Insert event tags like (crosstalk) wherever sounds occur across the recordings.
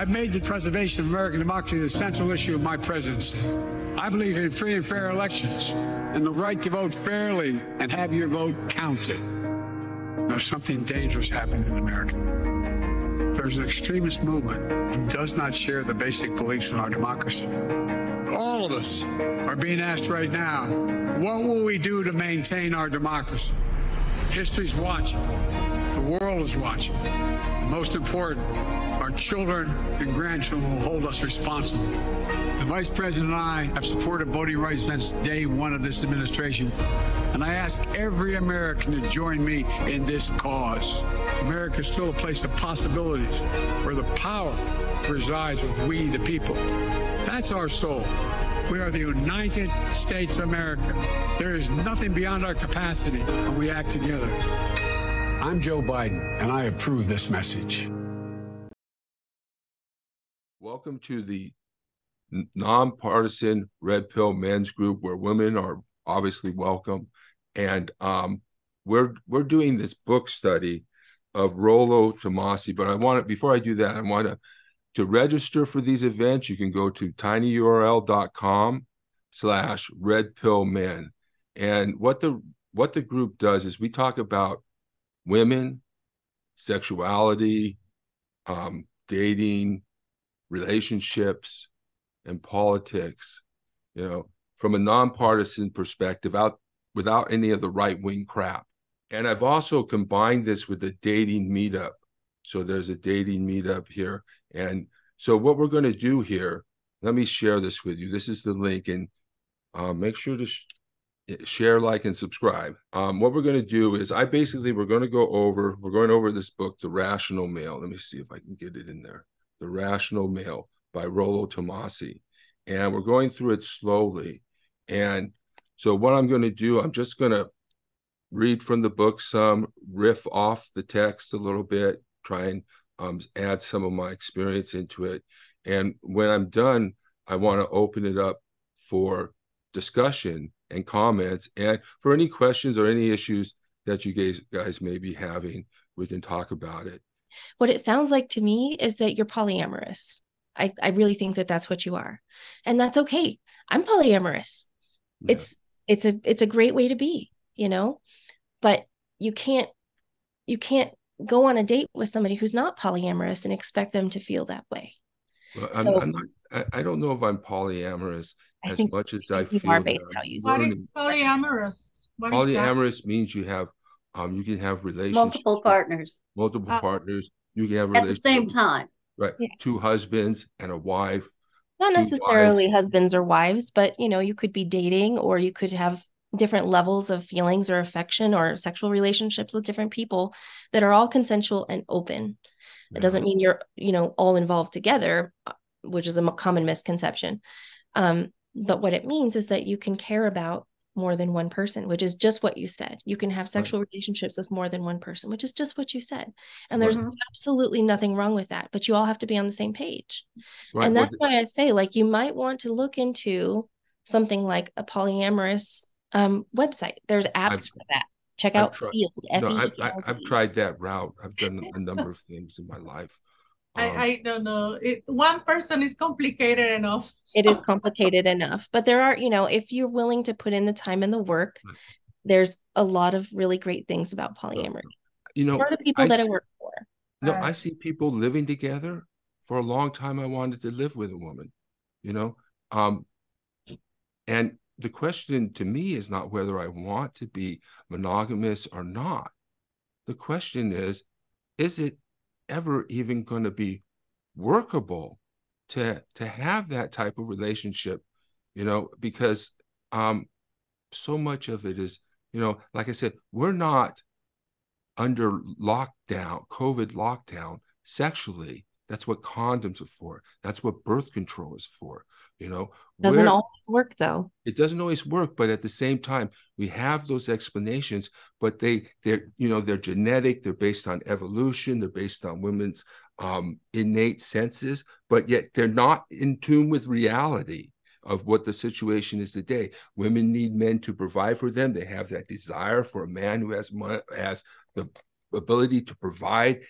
I've made the preservation of American democracy the central issue of my presidency. I believe in free and fair elections and the right to vote fairly and have your vote counted. There's something dangerous happening in America. There's an extremist movement that does not share the basic beliefs in our democracy. All of us are being asked right now, what will we do to maintain our democracy? History's watching. The world is watching. Most important, our children and grandchildren will hold us responsible. The Vice President and I have supported voting rights since day one of this administration, and I ask every American to join me in this cause. America is still a place of possibilities where the power resides with we, the people. That's our soul. We are the United States of America. There is nothing beyond our capacity when we act together. I'm Joe Biden, and I approve this message. Welcome to the nonpartisan Red Pill Men's Group, where women are obviously welcome, and um, we're we're doing this book study of Rollo Tomassi. But I want to before I do that, I want to to register for these events. You can go to tinyurl.com slash Red Pill Men, and what the what the group does is we talk about women, sexuality, um, dating relationships and politics, you know, from a nonpartisan perspective, out without any of the right wing crap. And I've also combined this with a dating meetup. So there's a dating meetup here. And so what we're going to do here, let me share this with you. This is the link, and uh, make sure to sh- share, like, and subscribe. Um, what we're going to do is I basically we're going to go over we're going over this book, The Rational Male. Let me see if I can get it in there. The Rational Male by Rollo Tomassi. And we're going through it slowly. And so, what I'm going to do, I'm just going to read from the book some, riff off the text a little bit, try and um, add some of my experience into it. And when I'm done, I want to open it up for discussion and comments. And for any questions or any issues that you guys, guys may be having, we can talk about it. What it sounds like to me is that you're polyamorous. I, I really think that that's what you are. And that's okay. I'm polyamorous. Yeah. It's it's a it's a great way to be, you know? But you can't you can't go on a date with somebody who's not polyamorous and expect them to feel that way. Well, I'm, so, I'm not, I, I, don't know if I'm polyamorous I as much as I feel. Are based how what is polyamorous? What polyamorous means you have um, you can have relationships, multiple partners, multiple uh, partners. You can have at the same time, right? Yeah. Two husbands and a wife. Not necessarily wives. husbands or wives, but you know, you could be dating, or you could have different levels of feelings or affection or sexual relationships with different people that are all consensual and open. Yeah. It doesn't mean you're, you know, all involved together, uh, which is a common misconception. Um, but what it means is that you can care about more than one person, which is just what you said. You can have sexual right. relationships with more than one person, which is just what you said. And there's right. absolutely nothing wrong with that, but you all have to be on the same page. Right. And that's why I say, like, you might want to look into something like a polyamorous um, website. There's apps I've, for that. Check I've out tried, Feeld. No, I, have tried that route. I've done a number of things in my life. I, um, I don't know. It, one person is complicated enough. So. (laughs) It is complicated enough. But there are, you know, if you're willing to put in the time and the work, there's a lot of really great things about polyamory. You know, for the people I that see, I work for. No, uh, I see people living together. For a long time, I wanted to live with a woman, you know. Um, and the question to me is not whether I want to be monogamous or not. The question is, is it ever even going to be workable to to have that type of relationship you know because um so much of it is you know like i said we're not under lockdown covid lockdown sexually that's what condoms are for. That's what birth control is for you know? Doesn't always work though. It doesn't always work but at the same time we have those explanations but they they're you know they're genetic they're based on evolution they're based on women's um, innate senses but yet they're not in tune with reality of what the situation is today. Women need men to provide for them. They have that desire for a man who has has the ability to provide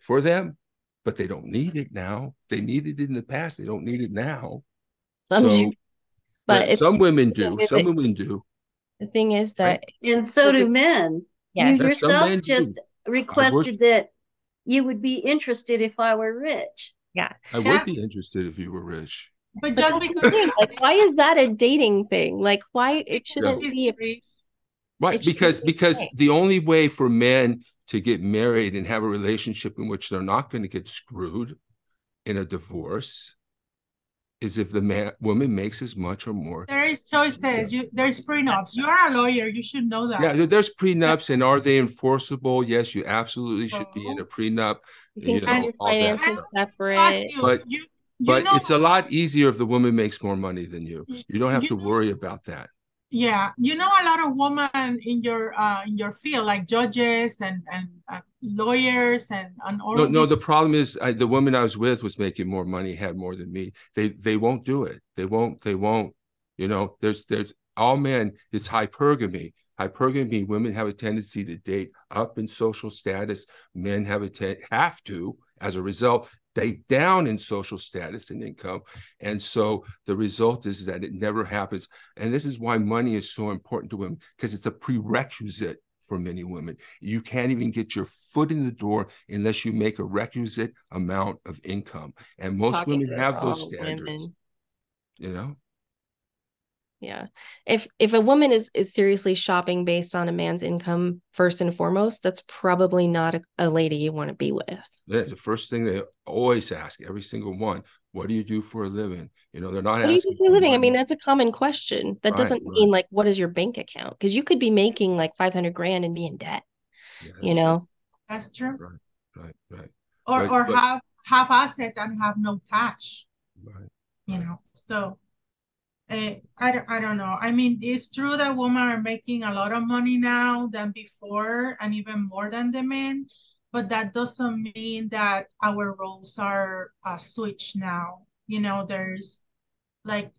for them but they don't need it now. They needed it in the past. They don't need it now. Some so, do. but, But some women do. Some that- women do. the thing is that And so do men. yes, You some yourself men do. just requested that you would be interested if I were rich. yeah. I Yeah. would be interested if you were rich. But But just because like, why is that a dating thing? Like, why it shouldn't she's be? A, rich, Right, because be because okay. the only way for men to get married and have a relationship in which they're not going to get screwed in a divorce is if the man woman makes as much or more. there is choices. You there's prenups. You are a lawyer. You should know that. Yeah, there- there's prenups, and are they enforceable? Yes, you absolutely should be in a prenup. you You can know, your all that finances stuff. Separate. you. But- you, you But know, it's a lot easier if the woman makes more money than you. You don't have You to know- worry about that. Yeah, you know a lot of women in your uh in your field, like judges and and uh, lawyers and and all No, no. The problem is, I, the woman I was with was making more money, had more than me. They they won't do it. They won't. They won't. You know, there's there's all men. It's hypergamy. Hypergamy. Women have a tendency to date up in social status. Men have a ten, have to, as a result, date down in social status and income. And so the result is that it never happens. And this is why money is so important to women because it's a prerequisite for many women. You can't even get your foot in the door unless you make a requisite amount of income. And most Talking women have those standards, women. you know? Yeah. If if a woman is is seriously shopping based on a man's income first and foremost, that's probably not a, a lady you want to be with. That's the first thing they always ask, every single one. What do you do for a living? You know, they're not What do you do for a living? I mean, that's a common question. That Right, doesn't right. mean like what is your bank account? Because you could be making like 500 grand and be in debt, Yeah, you that's know? that's true. Right, right, right, Or But- or but- have have asset and have no cash. right. you Right. know so I, don't, I don't know. I mean it's true that women are making a lot of money now than before and even more than the men but that doesn't mean that our roles are uh, switched now. You know there's like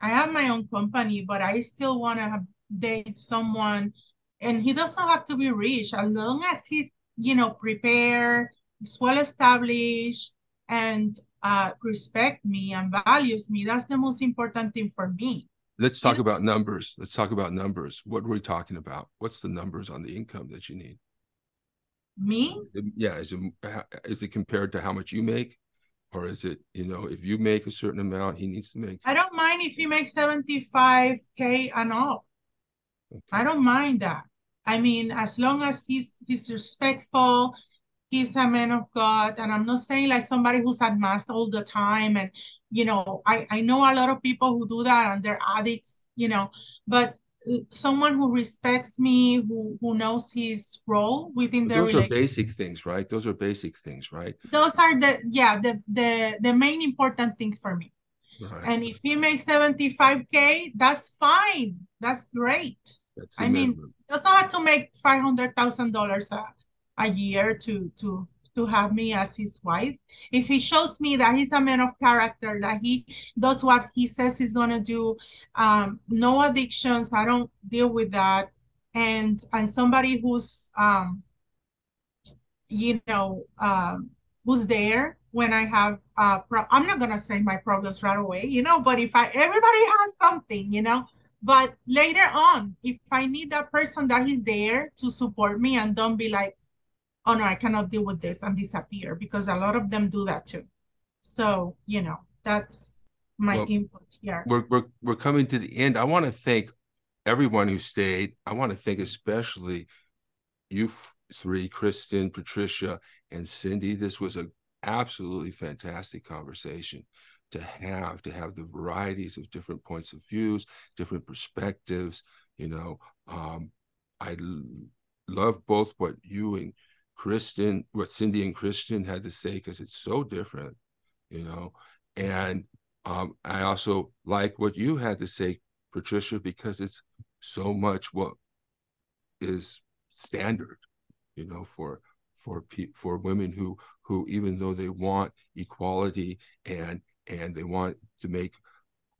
i have my own company but i still want to date someone and he doesn't have to be rich. As long as he's you know prepared is well established and uh, respect me and values me. That's the most important thing for me. Let's talk know- about numbers. Let's talk about numbers. What are we talking about? What's the numbers on the income that you need? Me, Yeah, is it is it compared to how much you make, or is it you know if you make a certain amount, he needs to make? I don't mind if he makes 75k and up. I don't mind that. I mean, as long as he's he's respectful, he's a man of God. And I'm not saying like somebody who's at mass all the time. And you know, I, I know a lot of people who do that and they're addicts, you know, but someone who respects me, who who knows his role within the Those are basic things, right? Those are basic things, right? Those are the yeah, the the the main important things for me. Right. And if he makes 75k, that's fine. That's great. That's I mean, doesn't have to make five hundred thousand dollars a year to to to have me as his wife. If he shows me that he's a man of character, that he does what he says he's gonna do, um, no addictions, I don't deal with that, and and somebody who's um, you know, um, who's there when I have uh, pro- I'm not gonna say my problems right away, you know, but if I everybody has something, you know, but later on, if I need that person that is there to support me and don't be like, oh no, I cannot deal with this and disappear because a lot of them do that too. So, you know, that's my Well, input here. we're we're we're coming to the end. I want to thank everyone who stayed. I want to thank especially you three, Kristen, Patricia, and Cindy. This was a absolutely fantastic conversation to have to have the varieties of different points of views, different perspectives. You know, um, I love both what you and Kristen, what Cindy and Kristen had to say because it's so different. You know, and um, I also like what you had to say, Patricia, because it's so much what is standard, you know, for for pe- for women who who even though they want equality and and they want to make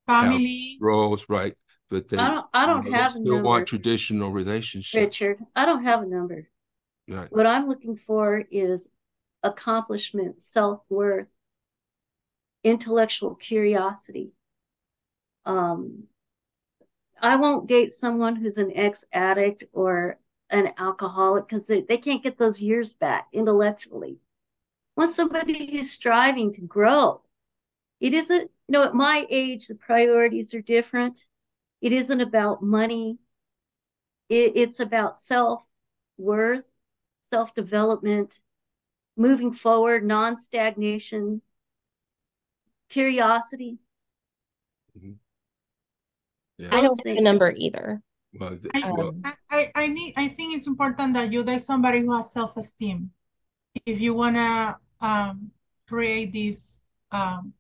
Family, roles right, but they I don't, I don't you know, have a still number, want traditional relationships. Richard. I don't have a number. Right. What I'm looking for is accomplishment, self worth, intellectual curiosity. Um, I won't date someone who's an ex addict or an alcoholic because they, they can't get those years back intellectually. Want somebody who's striving to grow. It isn't, you know, at my age, the priorities are different. It isn't about money, it, it's about self worth, self development, moving forward, non stagnation, curiosity. Mm-hmm. Yeah. I don't have a number either. Well, the, I, well, I, I need I think it's important that you date somebody who has self-esteem. If you wanna um create this um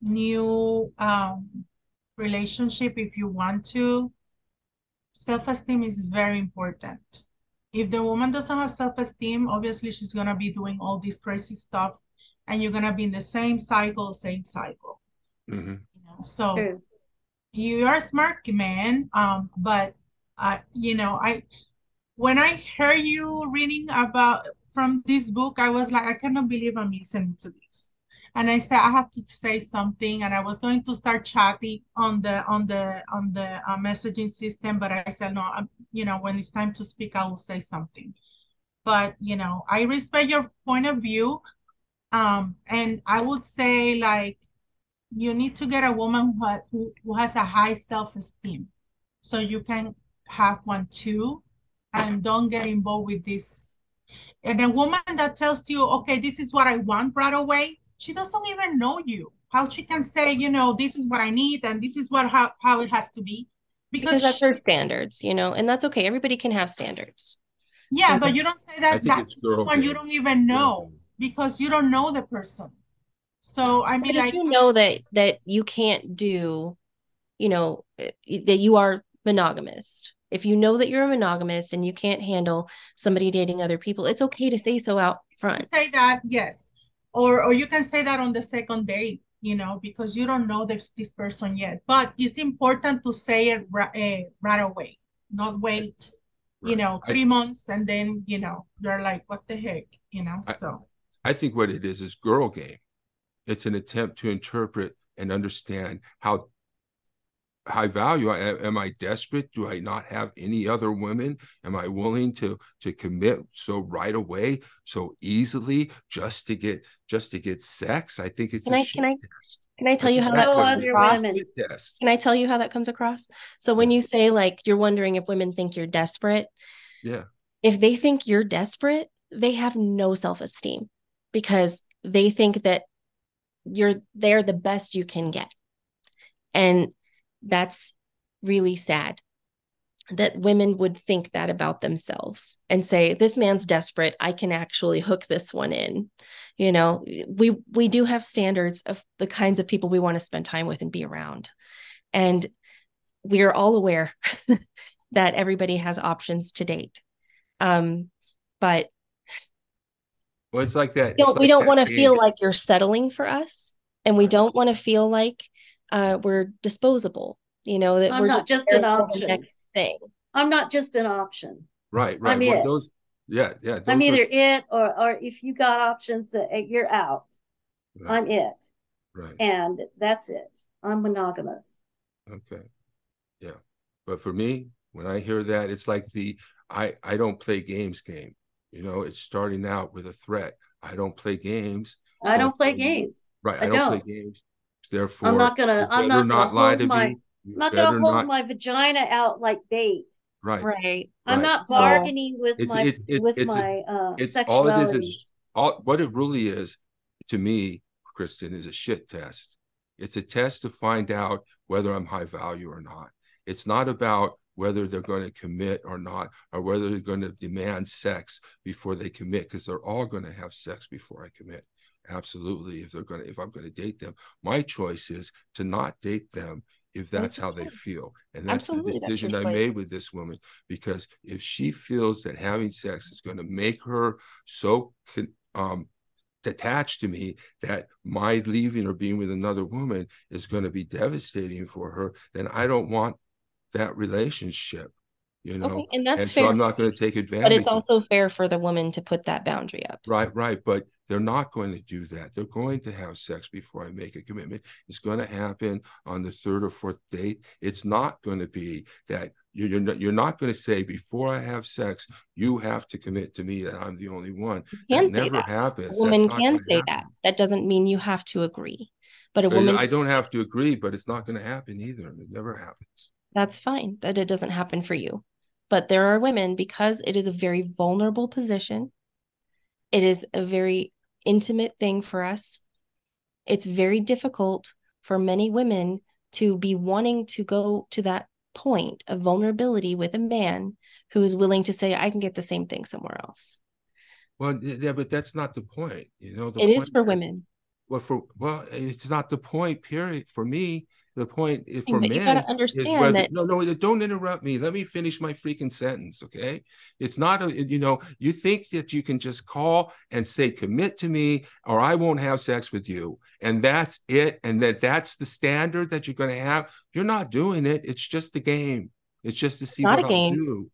new um relationship if you want to, self-esteem is very important. If the woman doesn't have self-esteem, obviously she's gonna be doing all this crazy stuff and you're gonna be in the same cycle, same cycle. Mm-hmm. You know? So True. you are a smart, man. Um, but uh, you know, I when I heard you reading about from this book, I was like, I cannot believe I'm listening to this. And I said I have to say something, and I was going to start chatting on the on the on the uh, messaging system, but I said no. I'm, you know, when it's time to speak, I will say something. But you know, I respect your point of view. Um, and I would say like you need to get a woman who, who, who has a high self-esteem so you can have one too and don't get involved with this. And a woman that tells you, okay, this is what I want right away, she doesn't even know you. How she can say, you know, this is what I need and this is what how, how it has to be. Because, because that's she, her standards, you know, and that's okay. Everybody can have standards. Yeah, okay. but you don't say that that's someone you don't even know because you don't know the person. So I mean, like you know that that you can't do, you know, eh, that you are monogamous. If you know that you're a monogamous and you can't handle somebody dating other people, it's okay to say so out front. Say that, yes, or or you can say that on the second date, you know, because you don't know this this person yet. But it's important to say it uh, right away, not wait, right. you know, three I, months and then you know you're like, what the heck, you know. I, so I think what it is is girl game. It's an attempt to interpret and understand how high value. Am i desperate? Do i not have any other women? Am i willing to to commit so right away so easily just to get just to get sex? I think it's can a I, can I, can i tell you how that comes across? can i tell you how that comes across? So when you say like you're wondering if women think you're desperate yeah. if they think you're desperate they have no self-esteem because they think that you're they're the best you can get. And that's really sad that women would think that about themselves and say this man's desperate. I can actually hook this one in. You know we we do have standards of the kinds of people we want to spend time with and be around. And we are all aware (laughs) that everybody has options to date. Um but well, it's like that. Don't, like we don't want to feel like you're settling for us, and we don't want to feel like uh, we're disposable. You know that I'm we're not just, just an option. Next thing. I'm not just an option. Right, right. I'm well, it. Those, yeah, yeah. I'm either are... it or or if you got options, uh, you're out. Right. I'm it. Right. And that's it. I'm monogamous. Okay. Yeah. But for me, when I hear that, it's like the I I don't play games game. You know, it's starting out with a threat. I don't play games. I don't play games. Right. I, I don't, don't, play games. Therefore, I'm not gonna. I'm not, not gonna lie to my, me. I'm not gonna hold not... my vagina out like bait. Right. Right. I'm not bargaining with it's, my it's, it's, with it's my a, uh, it's all it is is all what it really is to me, Kristen, is a shit test. It's a test to find out whether I'm high value or not. It's not about whether they're going to commit or not, or whether they're going to demand sex before they commit, because they're all going to have sex before I commit. Absolutely. If they're going to, if I'm going to date them, my choice is to not date them if that's how they feel. And that's Absolutely, the decision that's I made with this woman. Because if she feels that having sex is going to make her so um, attached to me that my leaving or being with another woman is going to be devastating for her, then I don't want that relationship. You know, okay, and that's and fair. so I'm not going to take advantage. But it's also fair for the woman to put that boundary up. Right, right. But they're not going to do that. They're going to have sex before I make a commitment. It's going to happen on the third or fourth date. It's not going to be that you're not, you're not going to say before I have sex, you have to commit to me that I'm the only one. You can that say never that. happens. A woman can say happen. that. That doesn't mean you have to agree. But a woman I don't have to agree, but it's not going to happen either. It never happens. that's fine that it doesn't happen for you. But there are women because it is a very vulnerable position. It is a very intimate thing for us. It's very difficult for many women to be wanting to go to that point of vulnerability with a man who is willing to say, I can get the same thing somewhere else. Well, yeah, but that's not the point. You know, the It is for women. Well, for well, it's not the point. Period. For me, the point is for you men gotta is understand whether, that- no, no, don't interrupt me. Let me finish my freaking sentence, okay? It's not a, you know, you think that you can just call and say commit to me, or I won't have sex with you, and that's it, and that that's the standard that you're going to have. You're not doing it. It's just a game. It's just to see what I'll do.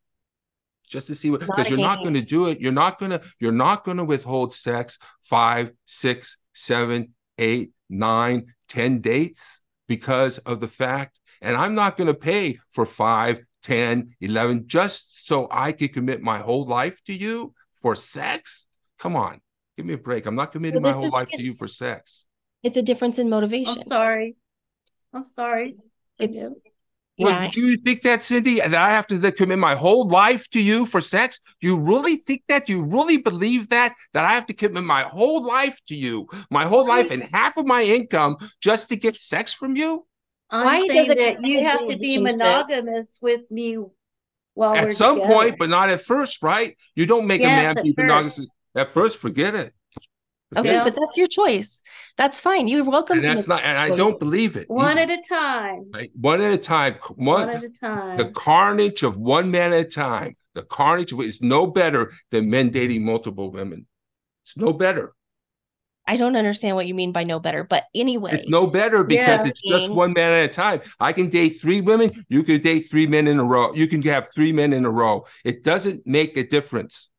Just to see what because you're not going to do it. You're not going to. You're not going to withhold sex five, six, seven, eight, nine, ten dates because of the fact, and I'm not going to pay for five, 10, 11, just so I could commit my whole life to you for sex. Come on, give me a break. I'm not committing Well, my whole is- life to you for sex. It's a difference in motivation. I'm sorry. I'm sorry. It's Forgive. Well, yeah. do you think that, Cindy, that I have to commit my whole life to you for sex? Do you really think that? Do you really believe that? That I have to commit my whole life to you, my whole life and half of my income just to get sex from you? I'm Why does saying it that you have to be monogamous with me while we're At some together. point, but not at first, right? You don't make Yes, a man at be first. monogamous at first. Forget it. Okay, Yeah. but that's your choice. That's fine. You're welcome And to that's not, and I don't believe it. one either, at a time. right? One at a time. One, One, at a time. the carnage of one man at a time. The carnage of is no better than men dating multiple women. It's no better. I don't understand what you mean by no better, but anyway, It's no better because Yeah. it's just one man at a time. I can date three women. You can date three men in a row. You can have three men in a row. It doesn't make a difference.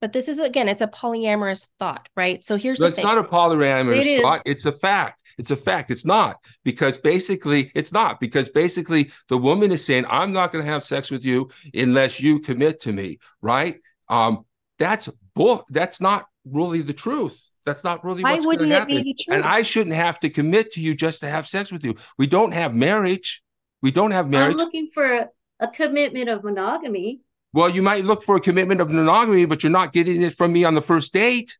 But this is again, it's a polyamorous thought, right? So here's the it's thing. not a polyamorous It is. thought. It's a fact. It's a fact. It's not because basically it's not because basically the woman is saying, I'm not going to have sex with you unless you commit to me. Right. Um, that's bull. That's not really the truth. That's not really Why what's going to it happen. be the And? I shouldn't have to commit to you just to have sex with you. We don't have marriage. We don't have marriage. I'm looking for a, a commitment of monogamy. Well, you might look for a commitment of monogamy, but you're not getting it from me on the first date.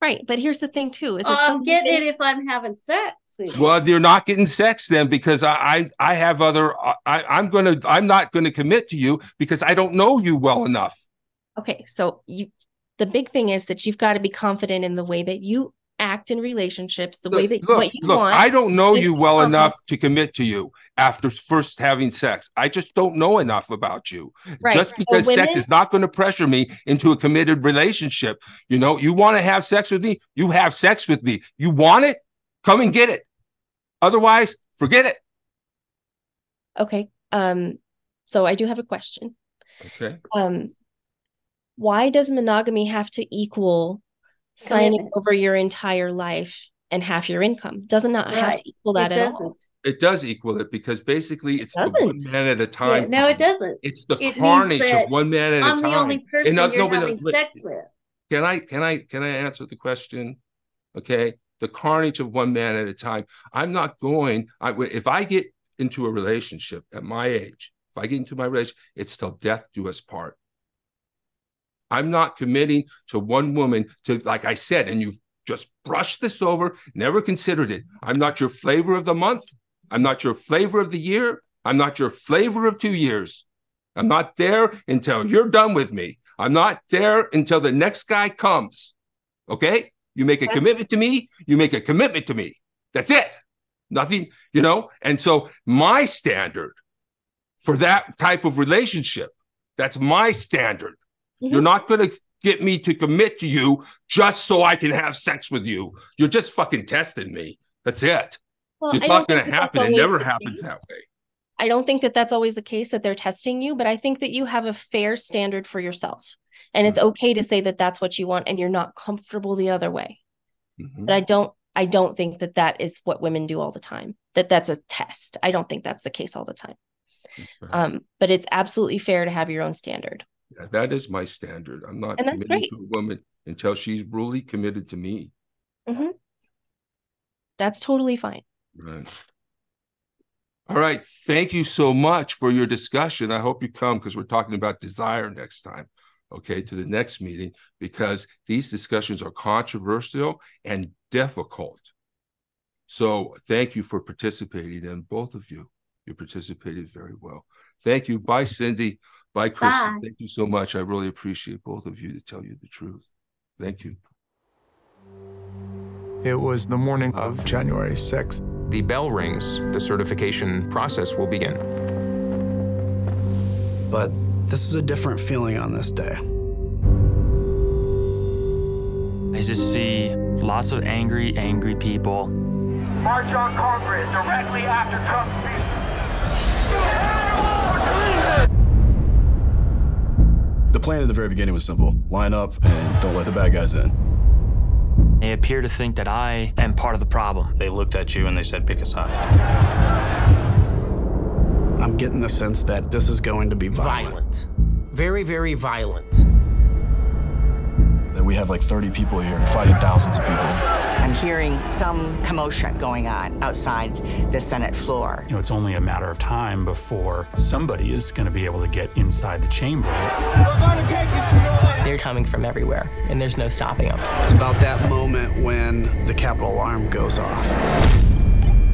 right. But here's the thing too, is that I'm some getting it if I'm having sex. Well, you're not getting sex then because I I, I have other I, I'm gonna I'm not gonna commit to you because I don't know you well enough. Okay, so you the big thing is that you've got to be confident in the way that you act in relationships, the way that look, what you look, want. I don't know you well enough to commit to you after first having sex. I just don't know enough about you. Right. Just because sex is not going to pressure me into a committed relationship. You know, you want to have sex with me, you have sex with me. You want it, come and get it. Otherwise, forget it. Okay. Um, so I do have a question. Okay. Um, why does monogamy have to equal signing Commitment. over your entire life and half your income? doesn't not have to equal that it at doesn't. all? It does equal it because basically it's the one man at a Yeah, time. no, it doesn't. It's the It carnage of one man at a I'm the time. only person no- you're no, having but- sex with. Can I can I can I answer the question? Okay, the carnage of one man at a time. I'm not going. I if I get into a relationship at my age, if I get into my relationship, it's till death do us part. I'm not committing to one woman to like I said, and you've just brushed this over, never considered it. I'm not your flavor of the month. I'm not your flavor of the year. I'm not your flavor of two years. I'm not there until you're done with me. I'm not there until the next guy comes. Okay? You make a That's- commitment to me, you make a commitment to me. That's it. Nothing, you know? And so my standard for that type of relationship, that's my standard. You're Mhm. not going to get me to commit to you just so I can have sex with you. You're just fucking testing me. That's it. Well, it's not going to happen. It never happens that way. I don't think that that's always the case that they're testing you, but I think that you have a fair standard for yourself. And it's okay to say that that's what you want and you're not comfortable the other way. Mm-hmm. But I don't I don't think that that is what women do all the time. That that's a test. I don't think that's the case all the time. Okay. Um, but it's absolutely fair to have your own standard. Yeah, that is my standard. I'm not and that's great. to a woman until she's really committed to me. Mm-hmm. That's totally fine. Right. All right. Thank you so much for your discussion. I hope you come because we're talking about desire next time, okay, to the next meeting, because these discussions are controversial and difficult. So thank you for participating, and both of you, you participated very well. Thank you. Bye, Cindy. Bye, Chris. Thank you so much. I really appreciate both of you to tell you the truth. Thank you. It was the morning of January 6th. The bell rings. The certification process will begin. But this is a different feeling on this day. I just see lots of angry, angry people. March on Congress directly after Trump's speech. The plan at the very beginning was simple line up and don't let the bad guys in. They appear to think that I am part of the problem. They looked at you and they said, pick a side. I'm getting the sense that this is going to be violent. Violent. Very, very violent. That we have like 30 people here fighting thousands of people. I'm hearing some commotion going on outside the Senate floor. You know, it's only a matter of time before somebody is going to be able to get inside the chamber. They're coming from everywhere, and there's no stopping them. It's about that moment when the Capitol alarm goes off.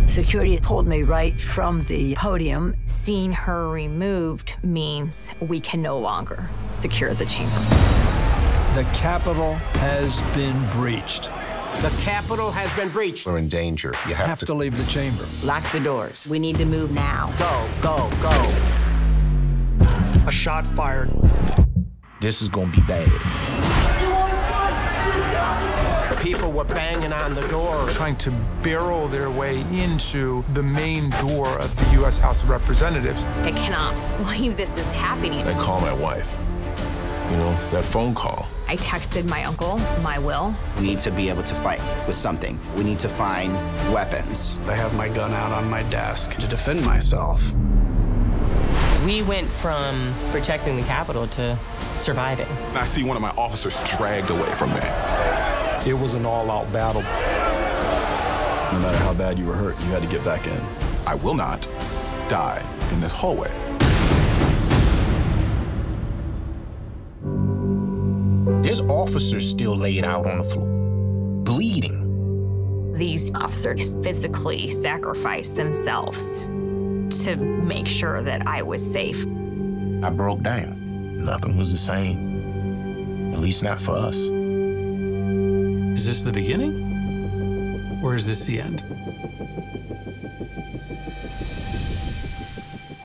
Security pulled me right from the podium. Seeing her removed means we can no longer secure the chamber. The Capitol has been breached. The Capitol has been breached. We're in danger. You have, have to... to leave the chamber. Lock the doors. We need to move now. Go, go, go. A shot fired. This is going to be bad. People were banging on the door. Trying to barrel their way into the main door of the U.S. House of Representatives. I cannot believe this is happening. I call my wife. You know, that phone call. I texted my uncle, my will. We need to be able to fight with something. We need to find weapons. I have my gun out on my desk to defend myself. We went from protecting the Capitol to surviving. I see one of my officers dragged away from me. It was an all-out battle. No matter how bad you were hurt, you had to get back in. I will not die in this hallway. There's officers still laid out on the floor, bleeding. These officers physically sacrificed themselves to make sure that I was safe. I broke down. Nothing was the same, at least not for us. Is this the beginning? Or is this the end?